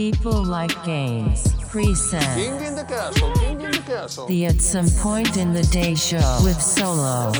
People like games. Present. The At Some Point in the Day Show with Solo.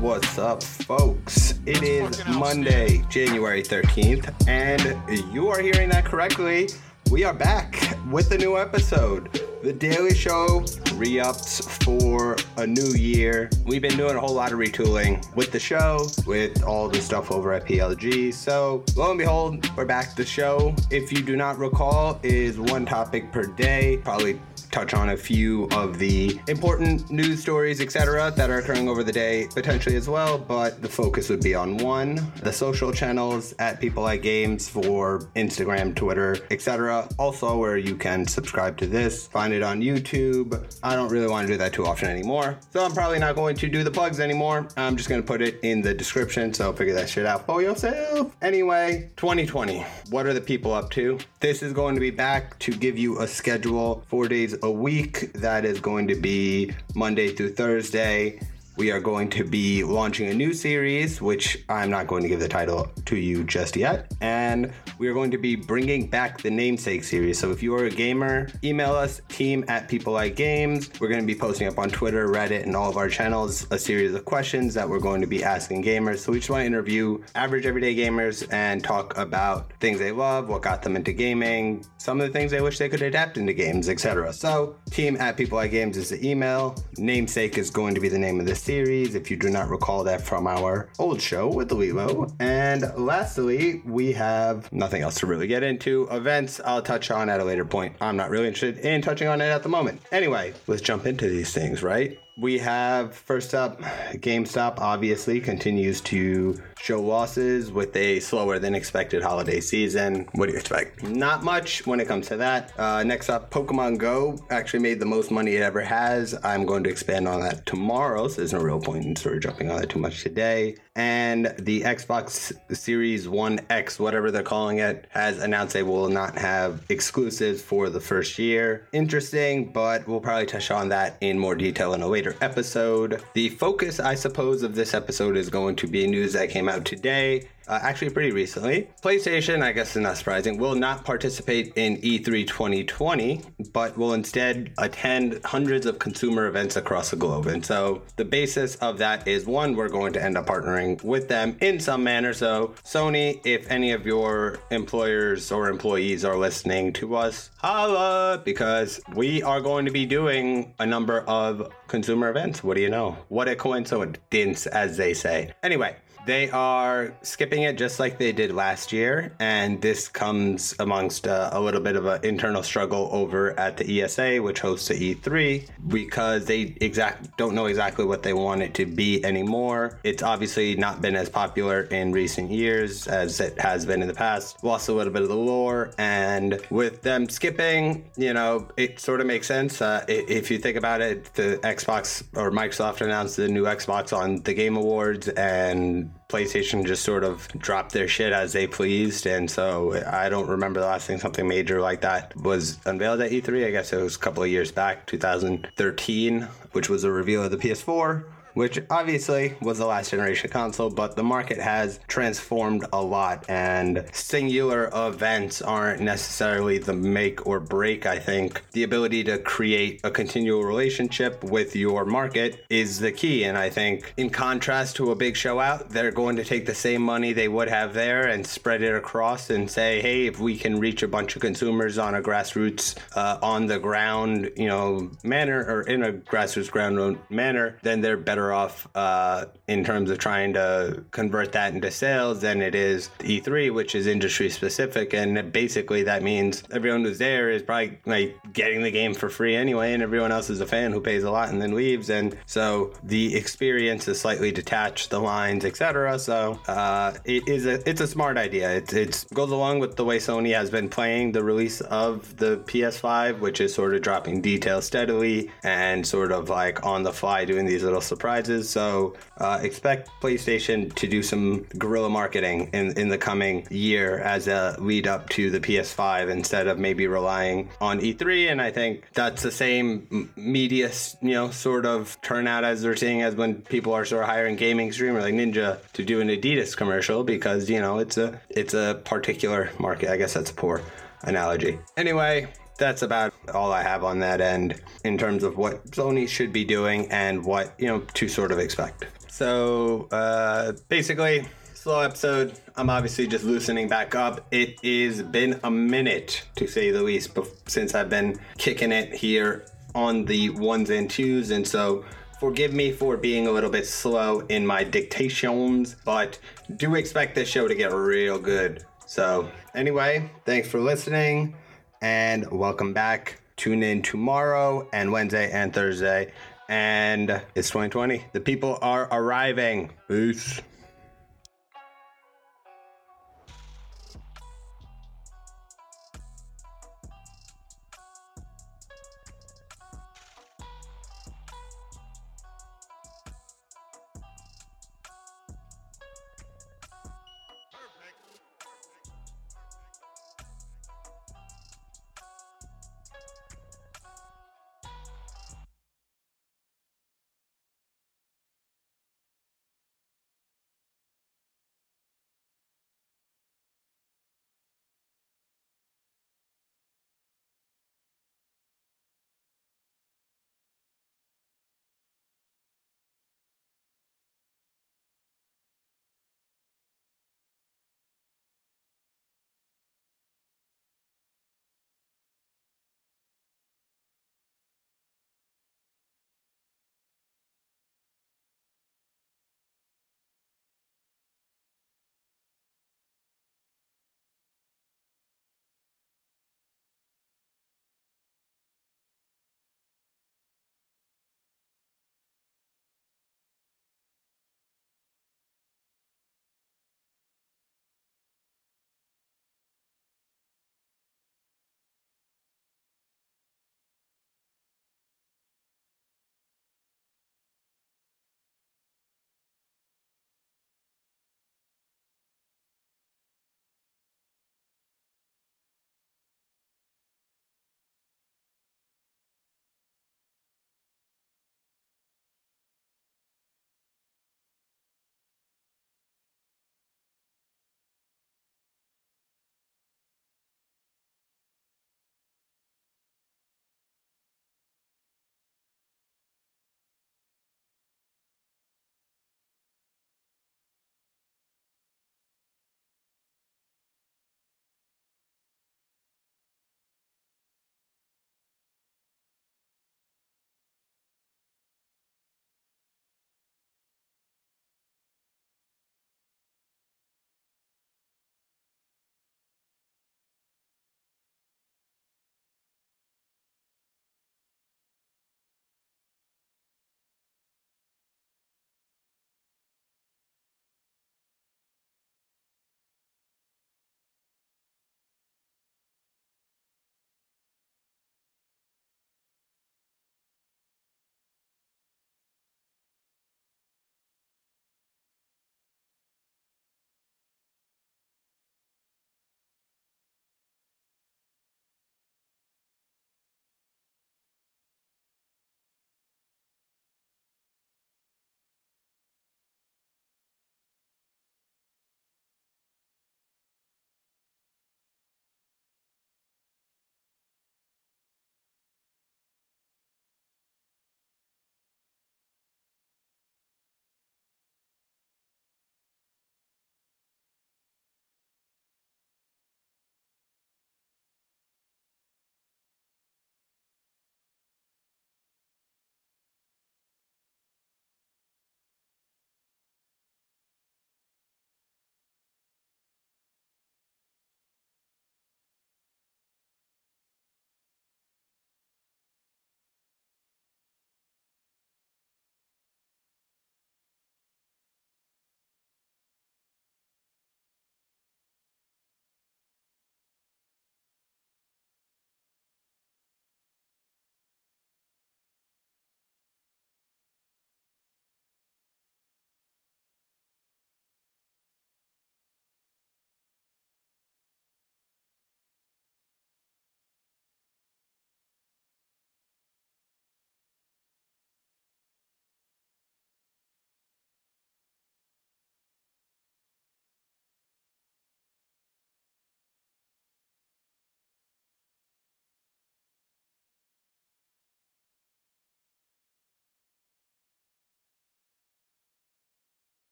What's up, folks? It is Monday, January 13th, and you are hearing that correctly. We are back with a new episode. The Daily Show re ups for a new year. We've been doing a whole lot of retooling with the show, with all the stuff over at PLG. So, lo and behold, we're back. The show, if you do not recall, is one topic per day, probably touch on a few of the important news stories, etc., that are occurring over the day, potentially as well. But the focus would be on one, the social channels at People Like Games for Instagram, Twitter, etc. Also, where you can subscribe to this, find it on YouTube. I don't really want to do that too often anymore, so I'm probably not going to do the plugs anymore. I'm just going to put it in the description, so figure that shit out for yourself. Anyway, 2020. What are the people up to? This is going to be back to give you a schedule, four days a week. That is going to be Monday through Thursday. We are going to be launching a new series, which I'm not going to give the title to you just yet. And we are going to be bringing back the namesake series. So if you are a gamer, email us team at People Like Games. We're going to be posting up on Twitter, Reddit, and all of our channels a series of questions that we're going to be asking gamers. So we just want to interview average everyday gamers and talk about things they love, what got them into gaming, some of the things they wish they could adapt into games, etc. So team at People Like Games is the email. Namesake is going to be the name of this series if you do not recall that from our old show with the Lilo. And lastly, we have nothing else to really get into. Events I'll touch on at a later point. I'm not really interested in touching on it at the moment. Anyway, let's jump into these things, right? We have first up, GameStop obviously continues to show losses with a slower than expected holiday season. What do you expect? Not much when it comes to that. Uh, next up, Pokemon Go actually made the most money it ever has. I'm going to expand on that tomorrow, so there's no real point in sort of jumping on that too much today. And the Xbox Series One X, whatever they're calling it, has announced they will not have exclusives for the first year. Interesting, but we'll probably touch on that in more detail in a later episode. The focus, I suppose, of this episode is going to be news that came out today. Uh, actually, pretty recently. PlayStation, I guess is not surprising, will not participate in E E3 2020, but will instead attend hundreds of consumer events across the globe. And so the basis of that is one, we're going to end up partnering with them in some manner. So, Sony, if any of your employers or employees are listening to us, holla, because we are going to be doing a number of consumer events. What do you know? What a coincidence, as they say. Anyway, they are skipping it just like they did last year, and this comes amongst uh, a little bit of an internal struggle over at the ESA, which hosts the E3, because they exact don't know exactly what they want it to be anymore. It's obviously not been as popular in recent years as it has been in the past. Lost a little bit of the lore, and with them skipping, you know, it sort of makes sense. Uh, if you think about it, the Xbox or Microsoft announced the new Xbox on the Game Awards, and PlayStation just sort of dropped their shit as they pleased. And so I don't remember the last thing something major like that was unveiled at E3. I guess it was a couple of years back, 2013, which was a reveal of the PS4 which obviously was the last generation console, but the market has transformed a lot, and singular events aren't necessarily the make or break. I think the ability to create a continual relationship with your market is the key, and I think in contrast to a big show out, they're going to take the same money they would have there and spread it across and say, hey, if we can reach a bunch of consumers on a grassroots, uh, on the ground, you know, manner or in a grassroots ground manner, then they're better off uh, in terms of trying to convert that into sales than it is E3, which is industry specific. And basically, that means everyone who's there is probably like getting the game for free anyway, and everyone else is a fan who pays a lot and then leaves. And so the experience is slightly detached, the lines, etc. So uh, it is a it's a smart idea. It it's, goes along with the way Sony has been playing the release of the PS5, which is sort of dropping details steadily and sort of like on the fly doing these little surprises surprises. So uh, expect PlayStation to do some guerrilla marketing in, in the coming year as a lead up to the PS5 instead of maybe relying on E3. And I think that's the same media, you know, sort of turnout as they're seeing as when people are sort of hiring gaming streamer like Ninja to do an Adidas commercial because you know it's a it's a particular market. I guess that's a poor analogy. Anyway, that's about all I have on that end in terms of what Sony should be doing and what you know to sort of expect. So uh, basically, slow episode. I'm obviously just loosening back up. It has been a minute to say the least since I've been kicking it here on the ones and twos, and so forgive me for being a little bit slow in my dictations, but do expect this show to get real good. So, anyway, thanks for listening and welcome back. Tune in tomorrow and Wednesday and Thursday. And it's 2020. The people are arriving. Peace.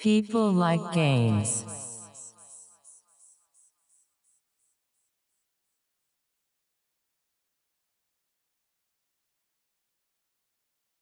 People like games.